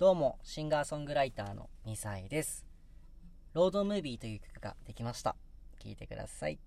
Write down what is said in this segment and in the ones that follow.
どうも、シンガーソングライターの2歳です。ロードムービーという曲ができました。聴いてください。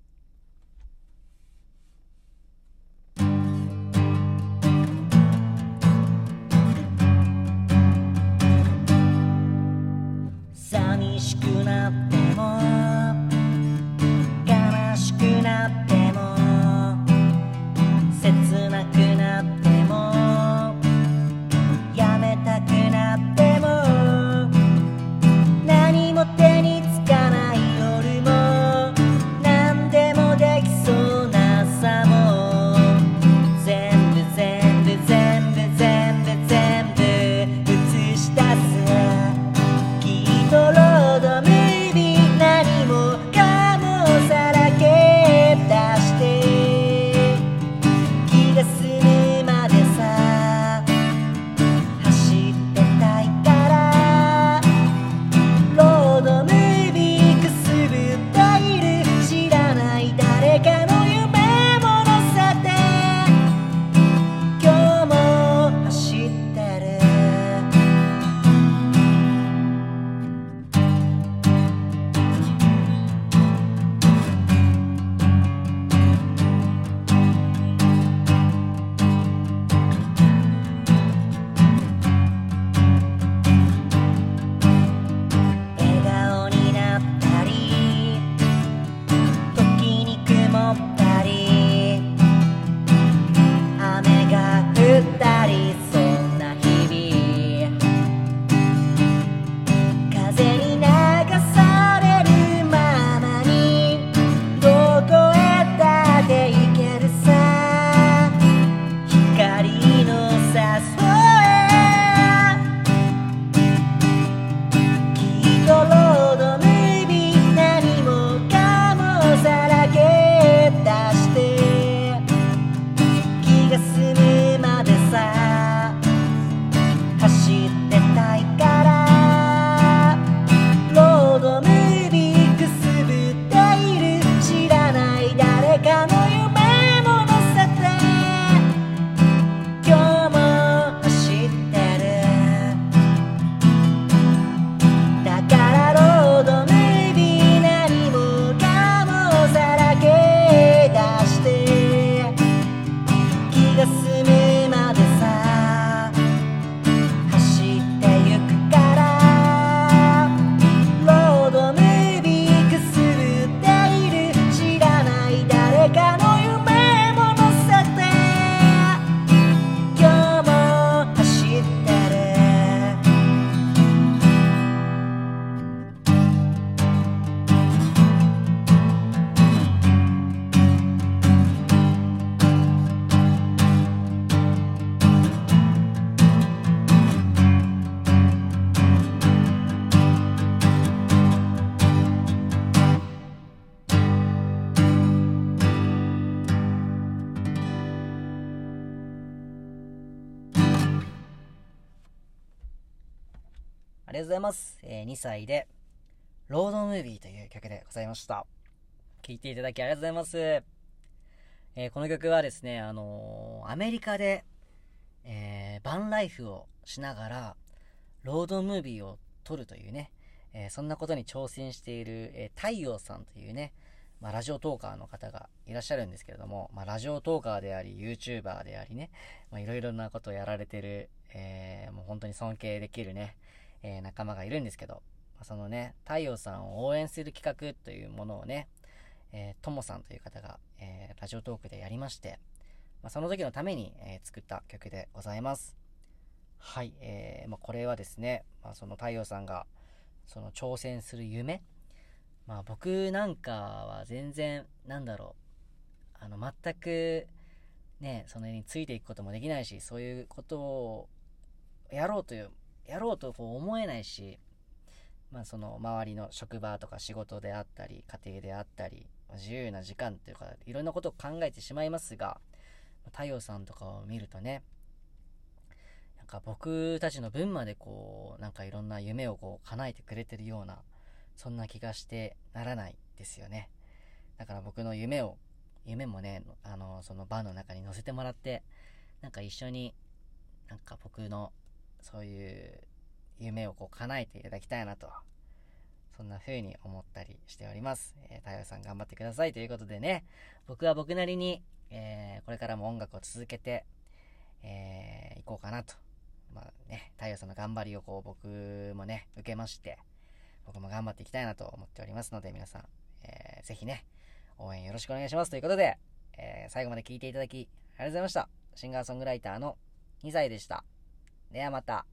りがとうございます。えー2歳で、ロードムービーという曲でございました。聴いていただきありがとうございます。えーこの曲はですね、あのーアメリカで、えーバンライフをしながら、ロードムービーを撮るというね、えそんなことに挑戦している、え太陽さんというね、まあ、ラジオトーカーの方がいらっしゃるんですけれども、まあ、ラジオトーカーであり、YouTuber でありね、いろいろなことをやられてる、えもう本当に尊敬できるね、えー仲間がいるんですけど、そのね、太陽さんを応援する企画というものをね、えーともさんという方が、えーラジオトークでやりまして、まあ、その時のために、えー作った曲でございます。はい、えーまあ、これはですね、まあ、その太陽さんが、その挑戦する夢、まあ僕なんかは全然、なんだろう、あの、全く、ね、そのについていくこともできないし、そういうことをやろうという、やろうとこう思えないし、まあその周りの職場とか仕事であったり、家庭であったり、自由な時間というか、いろんなことを考えてしまいますが、太陽さんとかを見るとね、なんか僕たちの分までこう、なんかいろんな夢をこう叶えてくれてるような、そんな気がしてならないですよね。だから僕の夢を、夢もね、あの、そのバンの中に乗せてもらって、なんか一緒に、なんか僕の、そういう夢をこう叶えていただきたいなと、そんな風に思ったりしております。えー、太陽さん頑張ってくださいということでね、僕は僕なりに、えー、これからも音楽を続けて、えー、いこうかなと。まあね、太陽さんの頑張りをこう僕もね、受けまして、僕も頑張っていきたいなと思っておりますので、皆さん、えー、ぜひね、応援よろしくお願いしますということで、えー、最後まで聴いていただき、ありがとうございました。シンガーソングライターの2歳でした。ではまた。